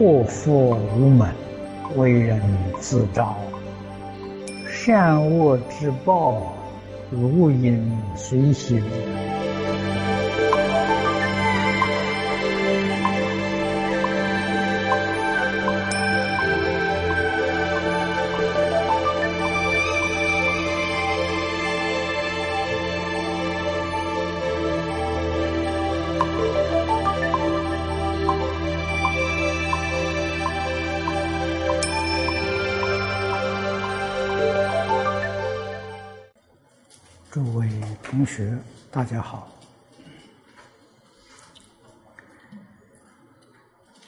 祸福无门，为人自招。善恶之报，如影随形。大家好，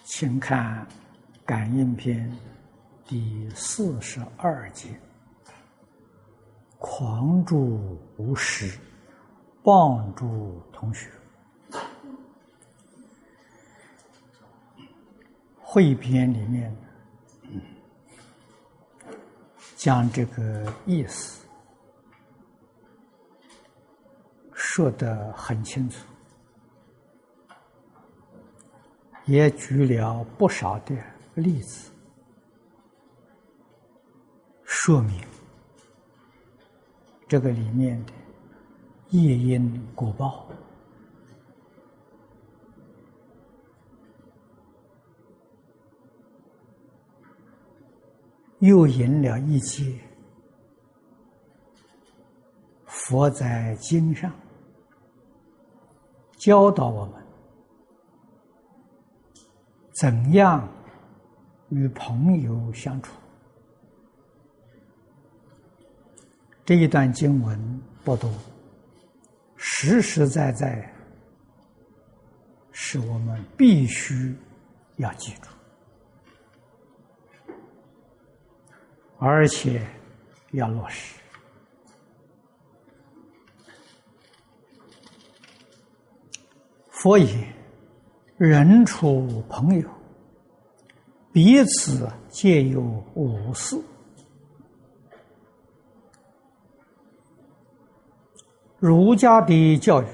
请看《感应篇》第四十二节：“狂助无实，帮助同学。”汇编里面将这个意思。说得很清楚，也举了不少的例子，说明这个里面的业因果报，又引了一节佛在经上。教导我们怎样与朋友相处。这一段经文不多，实实在在是我们必须要记住，而且要落实。佛言：“人处朋友，彼此皆有五事。儒家的教育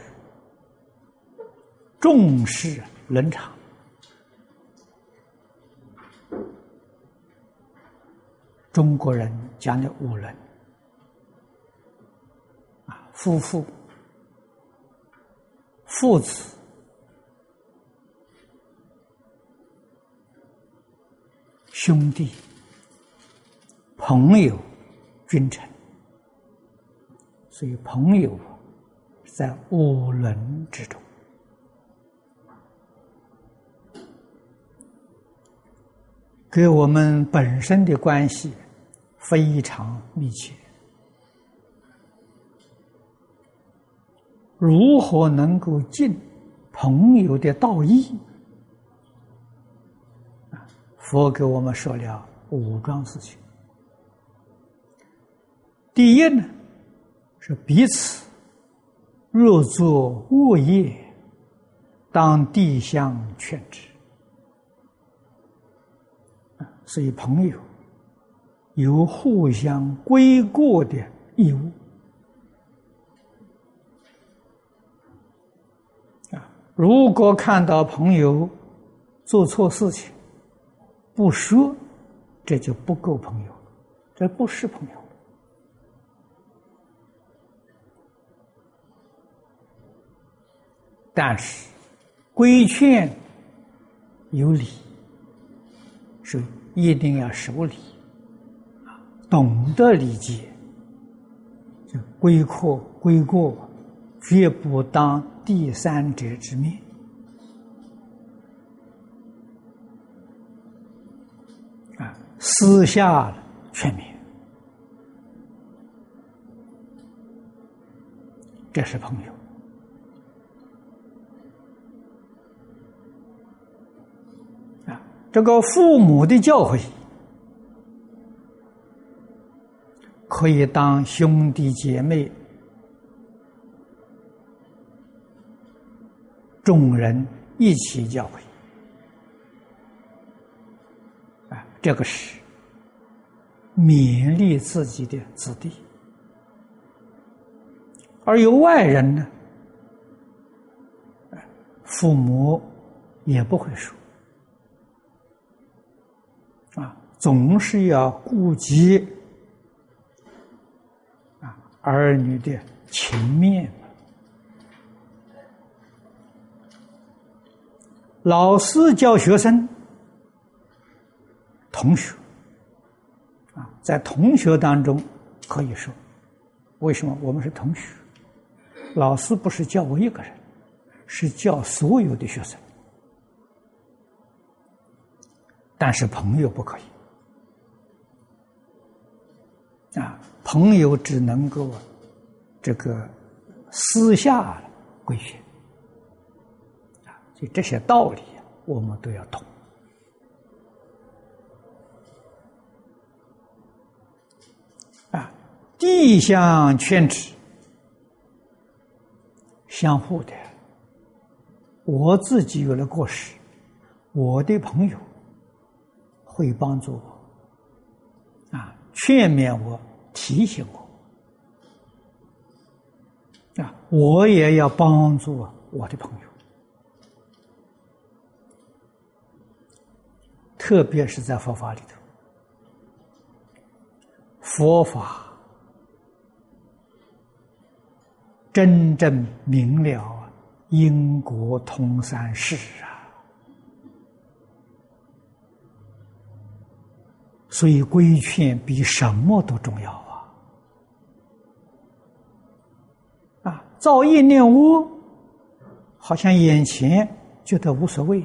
重视伦常，中国人讲的五伦啊，夫妇、父子。”兄弟、朋友、君臣，所以朋友在五伦之中，跟我们本身的关系非常密切。如何能够尽朋友的道义？佛给我们说了五桩事情。第一呢，是彼此若作恶业，当地相劝之。所以朋友有互相归过的义务。啊，如果看到朋友做错事情，不说，这就不够朋友，这不是朋友。但是规劝有理，是一定要守礼，懂得理解，就规课规过，绝不当第三者之面。私下劝勉，这是朋友啊。这个父母的教诲可以当兄弟姐妹、众人一起教诲。这个是勉励自己的子弟，而有外人呢，父母也不会说，啊，总是要顾及啊儿女的情面。老师教学生、同学啊，在同学当中可以说，为什么我们是同学？老师不是教我一个人，是教所有的学生。但是朋友不可以啊，朋友只能够这个私下规训啊，所以这些道理我们都要懂地相劝止，相互的，我自己有了过失，我的朋友。会帮助我，啊，劝勉我，提醒我，啊，我也要帮助我的朋友，特别是在佛法里头，佛法真正明了因果通三世啊。所以规劝比什么都重要啊！啊，造业念恶，好像眼前觉得无所谓，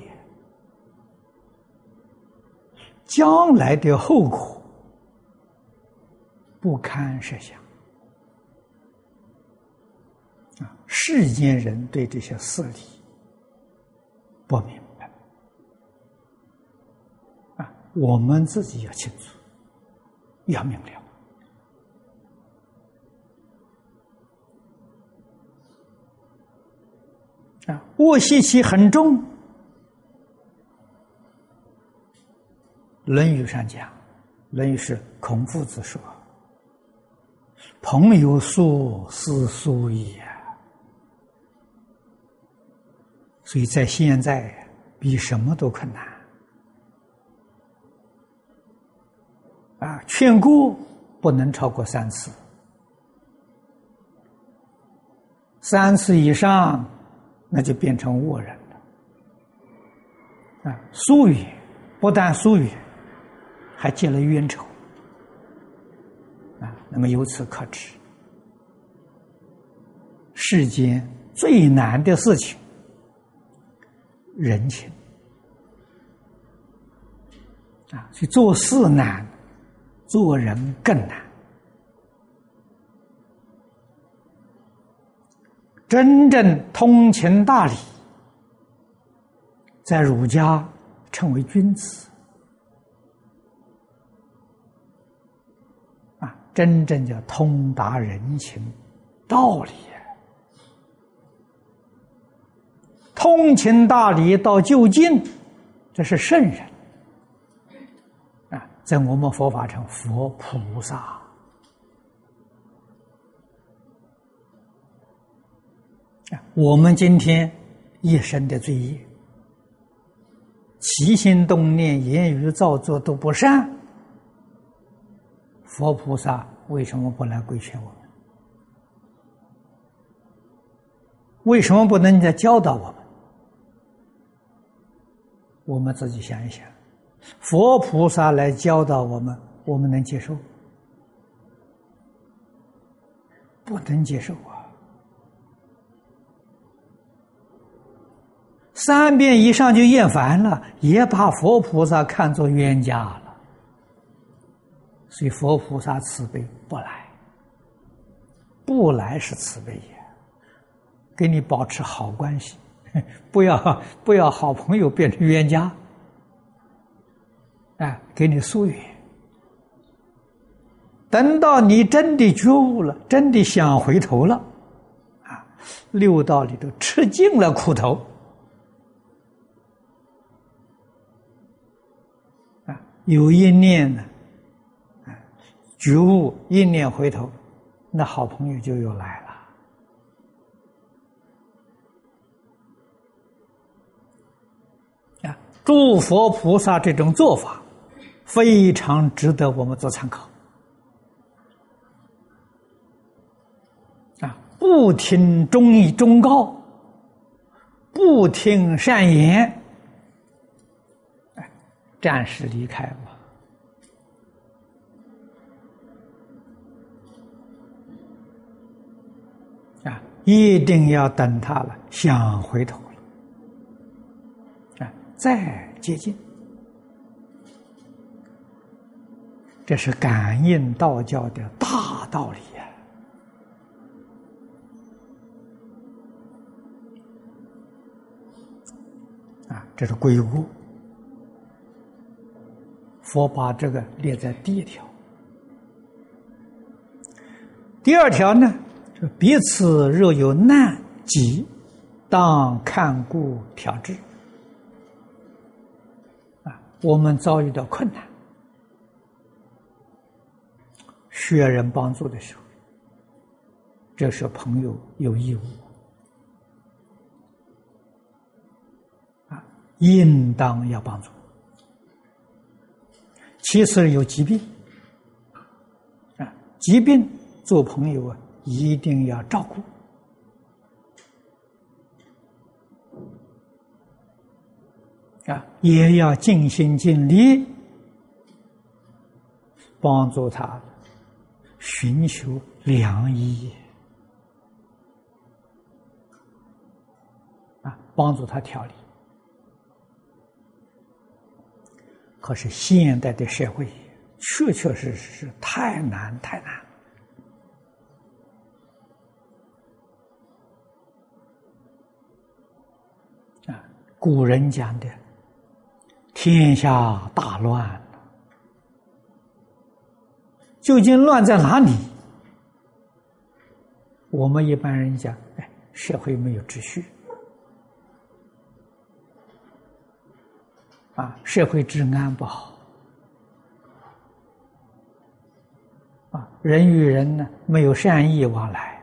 将来的后果不堪设想。啊，世间人对这些事理不明白。啊。我们自己要清楚，要明了啊！恶习气很重，《论语》上讲，《论语》是孔夫子说：“朋友疏，是疏也。”所以在现在，比什么都困难。啊，劝过不能超过三次，三次以上，那就变成恶人了。啊，疏远不但疏远，还结了冤仇。啊，那么由此可知，世间最难的事情，人情。啊，去做事难。做人更难，真正通情达理，在儒家称为君子啊，真正叫通达人情道理，通情达理到就近，这是圣人啊。在我们佛法称佛菩萨，我们今天一生的罪业，起心动念、言语造作都不善，佛菩萨为什么不来规劝我们？为什么不能再教导我们？我们自己想一想。佛菩萨来教导我们，我们能接受？不能接受啊！三遍以上就厌烦了，也把佛菩萨看作冤家了。所以佛菩萨慈悲不来，不来是慈悲也，跟你保持好关系，不要不要好朋友变成冤家。啊，给你疏远。等到你真的觉悟了，真的想回头了，啊，六道里头吃尽了苦头，啊，有一念呢，啊，觉悟一念回头，那好朋友就又来了。诸佛菩萨这种做法。非常值得我们做参考。啊，不听忠义忠告，不听善言，哎，暂时离开吧。啊，一定要等他了，想回头了，再接近。这是感应道教的大道理呀！啊，这是归过。佛把这个列在第一条。第二条呢，就彼此若有难疾，当看顾调治。我们遭遇到困难。需要人帮助的时候，这是朋友有义务啊，应当要帮助。其次有疾病啊，疾病做朋友啊，一定要照顾啊，也要尽心尽力帮助他。寻求良医啊，帮助他调理。可是现代的社会确确实实是太难太难啊！古人讲的“天下大乱”。究竟乱在哪里？我们一般人讲，哎，社会没有秩序，啊，社会治安不好，啊，人与人呢没有善意往来，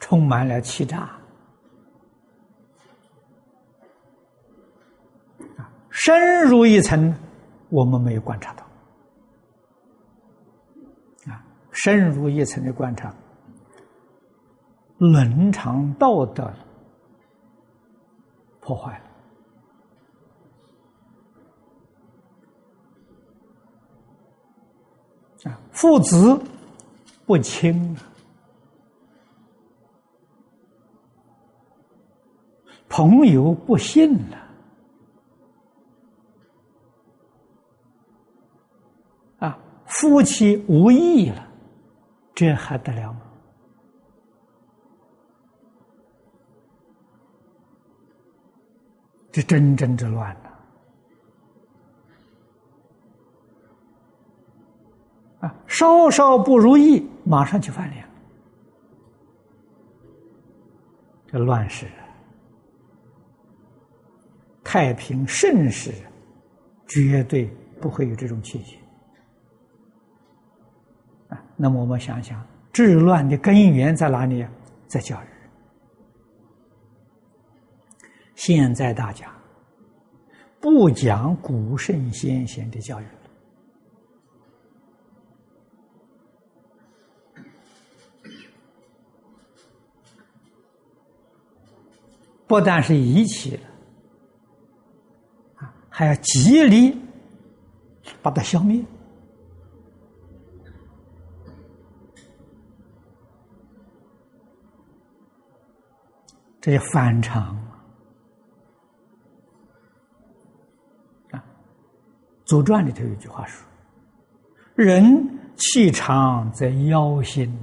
充满了欺诈，深入一层，我们没有观察到。啊深入一层的观察，伦常道德破坏了啊，父子不亲了，朋友不信了，夫妻无义了。这还得了吗？这真真之乱了啊！稍稍不如意，马上就翻脸了。这乱世，太平盛世，绝对不会有这种情形。那么我们想想，治乱的根源在哪里？在教育。现在大家不讲古圣先贤的教育了，不但是遗弃了，啊，还要极力把它消灭。这些反常啊，《左传》里头有一句话说：“人气长则妖心，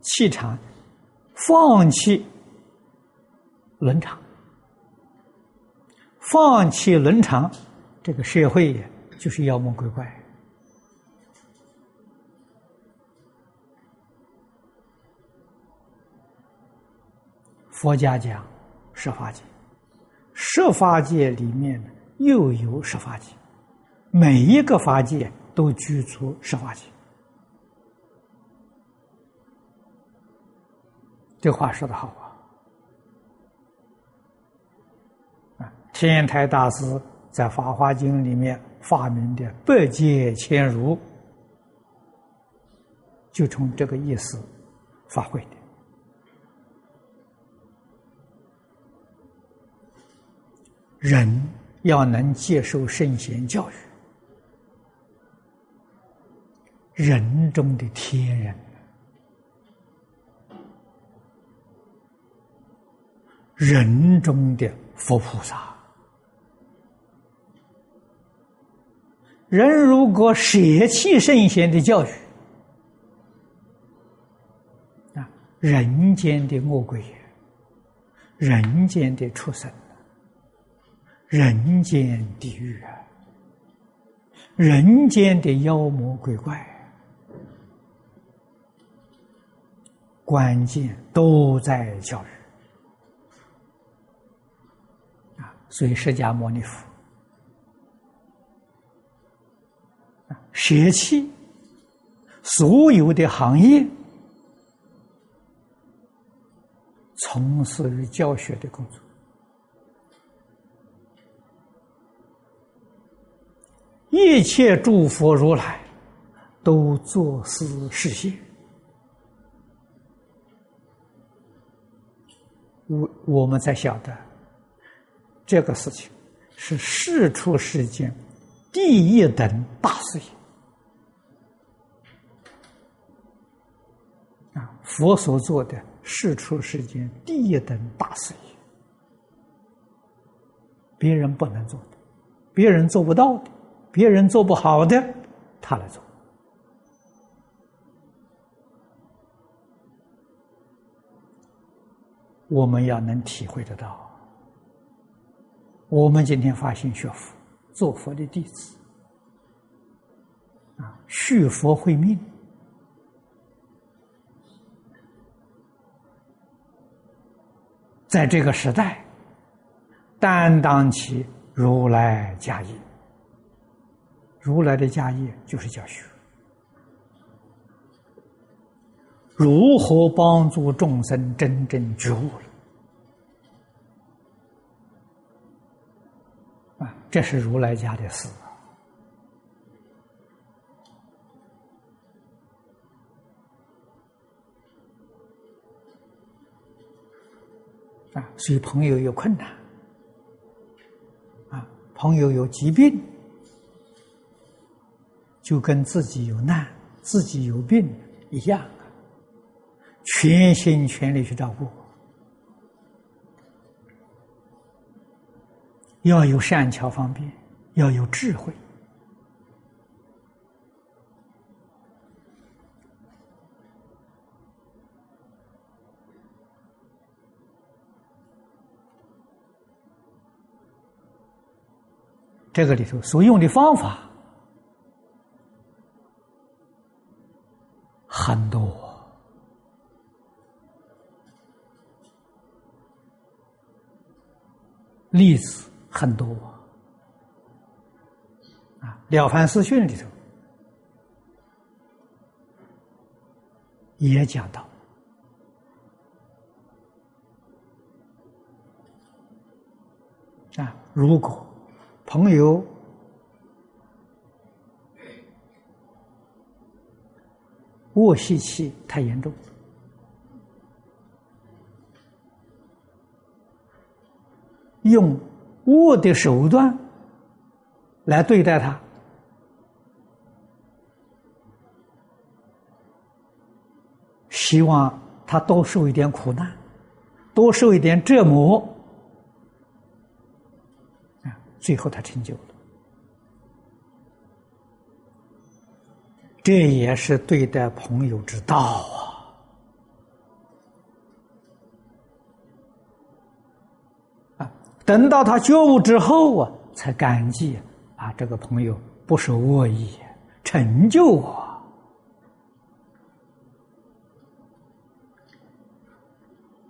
气长，放弃伦常，放弃伦常，这个社会就是妖魔鬼怪。”佛家讲十法界，十法界里面又有十法界，每一个法界都居住十法界。这话说的好啊！啊，天台大师在《法华经》里面发明的“百劫千如”，就从这个意思发挥的。人要能接受圣贤教育，人中的天人，人中的佛菩萨。人如果舍弃圣贤的教育，啊，人间的恶鬼，人间的畜生。人间地狱啊，人间的妖魔鬼怪，关键都在教育啊！所以释迦牟尼佛啊，舍弃所有的行业，从事教学的工作。一切诸佛如来都作事现，我我们才晓得这个事情是世出世间第一等大事业啊！佛所做的世出世间第一等大事业，别人不能做的，别人做不到的。别人做不好的，他来做。我们要能体会得到。我们今天发心学佛，做佛的弟子，啊，续佛慧命，在这个时代，担当起如来家业。如来的家业就是教学，如何帮助众生真正觉悟了？啊，这是如来家的事啊！所以朋友有困难，啊，朋友有疾病。就跟自己有难、自己有病一样，全心全力去照顾，要有善巧方便，要有智慧。这个里头所用的方法。很多例子，很多啊，《了凡四训》里头也讲到啊，如果朋友。恶习气太严重，用恶的手段来对待他，希望他多受一点苦难，多受一点折磨，啊，最后他成就了。这也是对待朋友之道啊！啊，等到他觉悟之后啊，才感激啊，这个朋友不是恶意，成就我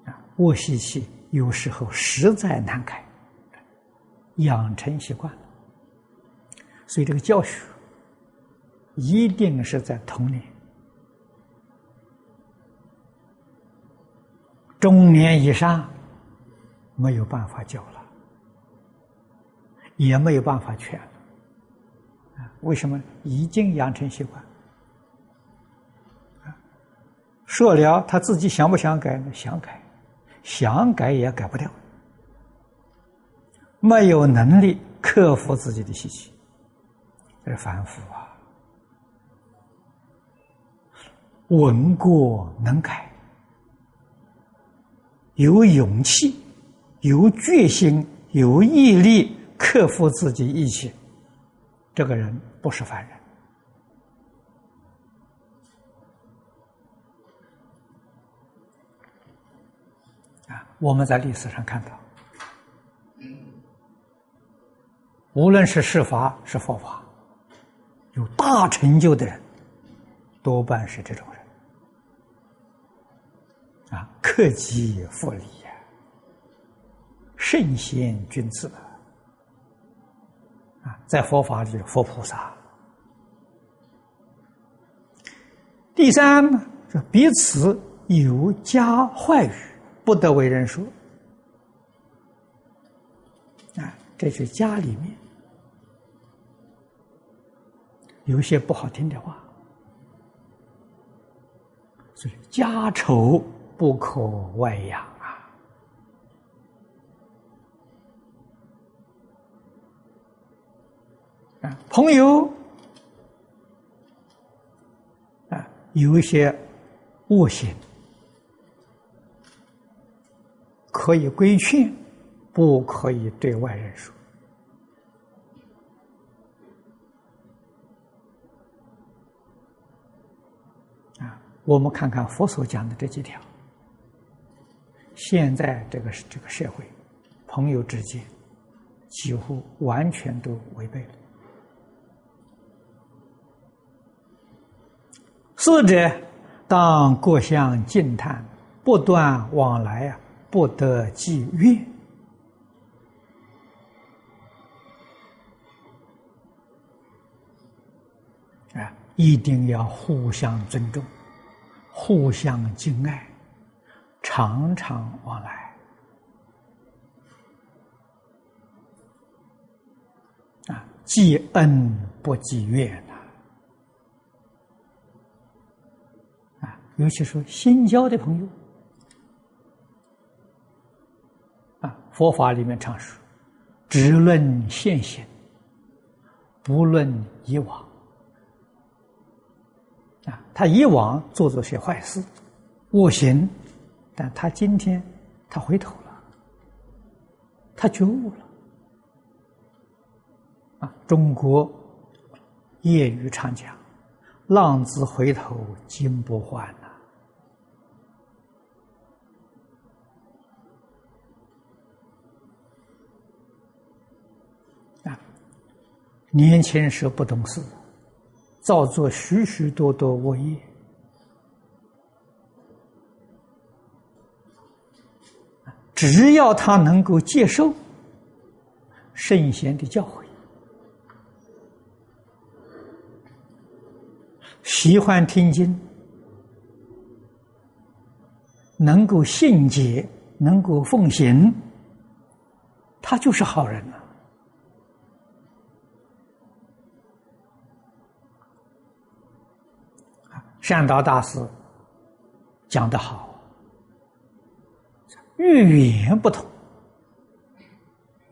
啊！恶习气有时候实在难改，养成习惯了，所以这个教学。一定是在童年、中年以上没有办法教了，也没有办法劝了。为什么？已经养成习惯。说了，他自己想不想改呢？想改，想改也改不掉。没有能力克服自己的习气，这是反腐啊。闻过能改，有勇气、有决心、有毅力克服自己意气，这个人不是凡人。啊，我们在历史上看到，无论是释法是佛法，有大成就的人，多半是这种人。克己复礼呀，圣贤君子啊，在佛法里，佛菩萨。第三呢，就彼此有加坏语，不得为人说。啊，这是家里面有些不好听的话，所以家丑。不可外扬啊！啊，朋友啊，有一些恶行可以规劝，不可以对外人说。啊，我们看看佛所讲的这几条。现在这个这个社会，朋友之间几乎完全都违背了。四者当各相敬叹，不断往来啊，不得计怨啊，一定要互相尊重，互相敬爱。常常往来。啊，记恩不记怨呐啊，尤其是新交的朋友。啊，佛法里面常说，只论现行，不论以往。啊，他以往做这些坏事，恶行。但他今天，他回头了，他觉悟了，啊！中国业余唱讲：“浪子回头金不换”呐，啊！年轻时不懂事，造作许许多多恶业。只要他能够接受圣贤的教诲，喜欢听经，能够信解，能够奉行，他就是好人了。善导大师讲得好。语言不同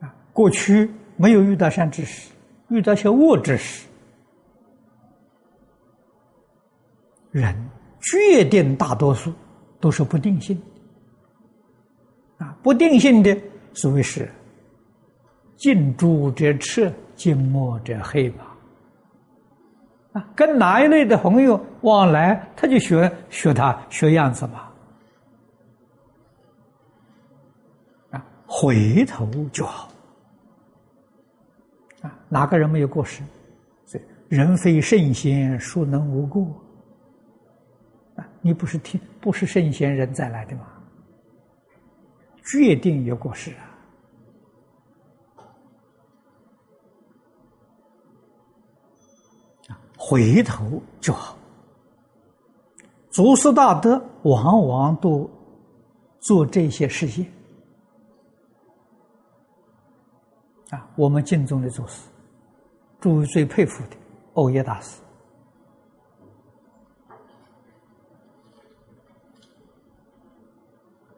啊，过去没有遇到善知识，遇到些恶知识，人决定大多数都是不定性啊，不定性的所谓是近朱者赤，近墨者黑嘛啊，跟哪一类的朋友往来，他就学学他学样子嘛。回头就好啊！哪个人没有过失？所以人非圣贤，孰能无过？啊！你不是听不是圣贤人再来的吗？决定有过失啊！回头就好。祖师大德往往都做这些事情。我们敬重的祖师，诸位最佩服的欧耶大师，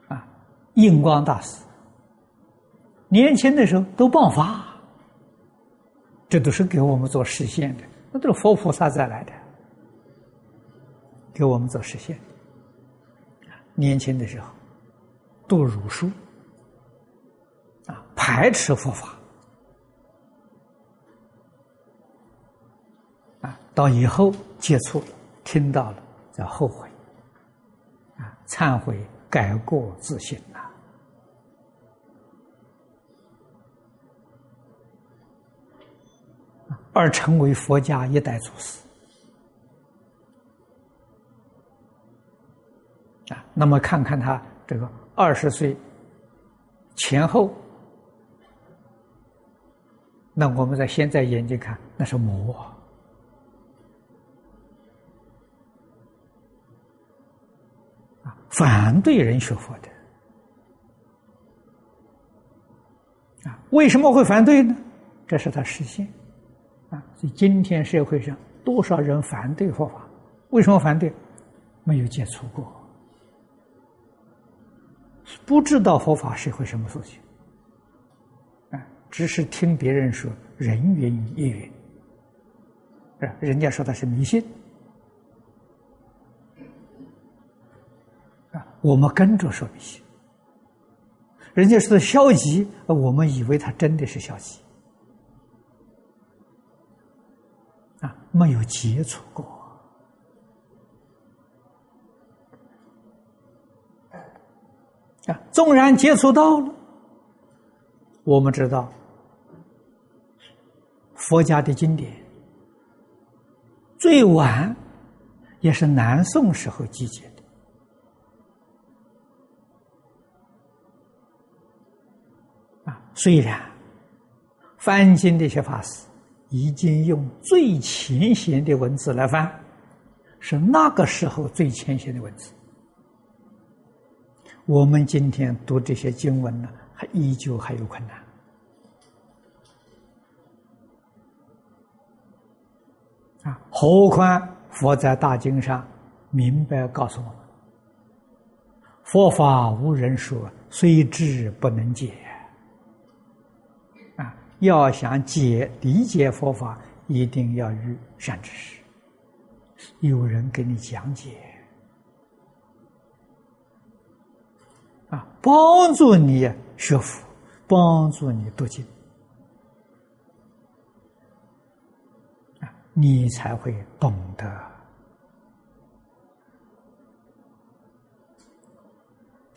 啊，印光大师，年轻的时候都爆发，这都是给我们做实现的，那都是佛菩萨再来的，给我们做实现。年轻的时候，读儒书，啊，排斥佛法，到以后接触了，听到了，再后悔，啊，忏悔，改过自新呐，而成为佛家一代祖师。啊，那么看看他这个二十岁前后，那我们在现在眼睛看，那是魔。啊反对人学佛的啊，为什么会反对呢？这是他实现啊，所以今天社会上多少人反对佛法？为什么反对？没有接触过。不知道佛法是会什么事情，啊，只是听别人说人云亦云，啊，人家说他是迷信，我们跟着说迷信，人家说消极，我们以为他真的是消极，啊，没有接触过。啊，纵然接触到了，我们知道佛家的经典最晚也是南宋时候集结虽然翻经这些法师已经用最浅显的文字来翻，是那个时候最浅显的文字。我们今天读这些经文呢，还依旧还有困难啊！何况佛在大经上明白告诉我们：佛法无人说，虽知不能解！要想解理解佛法，一定要与善知识，有人给你讲解。啊，帮助你学佛，帮助你读经，啊，你才会懂得。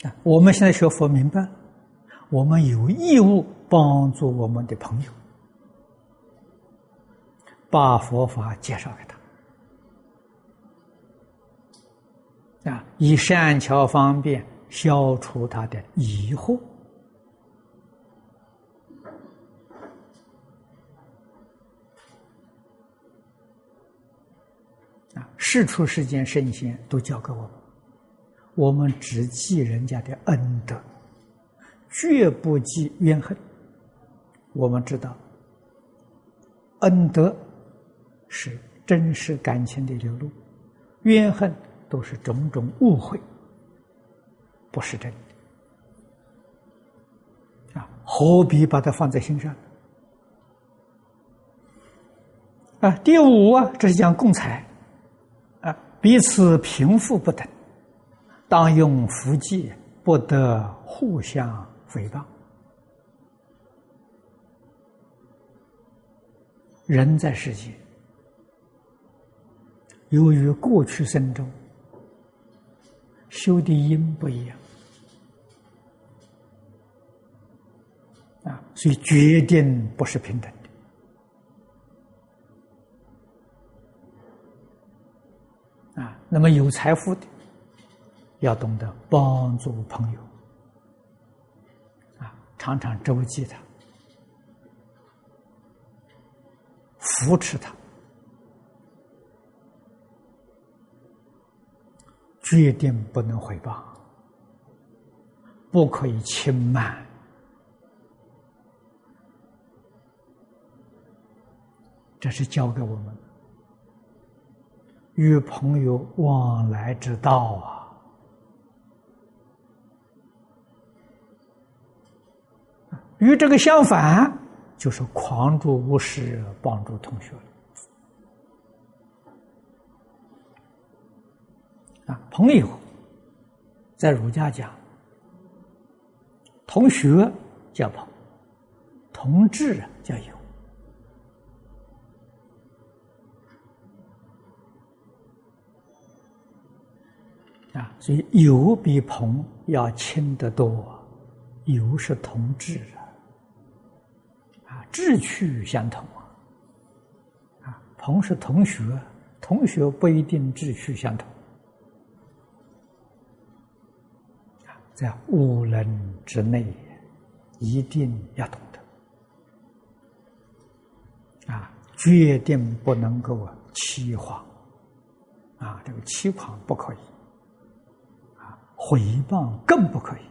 啊，我们现在学佛明白，我们有义务帮助我们的朋友，把佛法介绍给他，啊，以善巧方便。消除他的疑惑啊！世出世间圣贤都教给我们，我们只记人家的恩德，绝不记怨恨。我们知道，恩德是真实感情的流露，怨恨都是种种误会。不是真的啊！何必把它放在心上啊？第五啊，这是讲共财啊，彼此贫富不等，当用福计，不得互相诽谤。人在世界，由于过去生中修的因不一样。啊，所以决定不是平等的啊。那么有财富的，要懂得帮助朋友，常常周济他，扶持他，决定不能回报，不可以轻慢。这是教给我们与朋友往来之道啊。与这个相反，就是狂助无师，帮助同学啊，朋友在儒家讲，同学叫朋，同志叫友啊，所以友比朋要亲得多，友是同志啊。志趣相同啊，啊，同是同学，同学不一定志趣相同，在五伦之内，一定要懂得。啊，决定不能够欺谎。啊，这个欺谎不可以。啊，毁谤更不可以。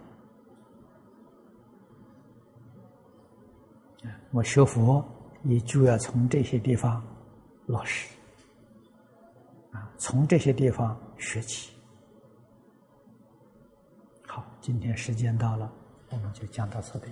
我学佛也就要从这些地方落实，啊，从这些地方学起。好，今天时间到了，我们就讲到这里。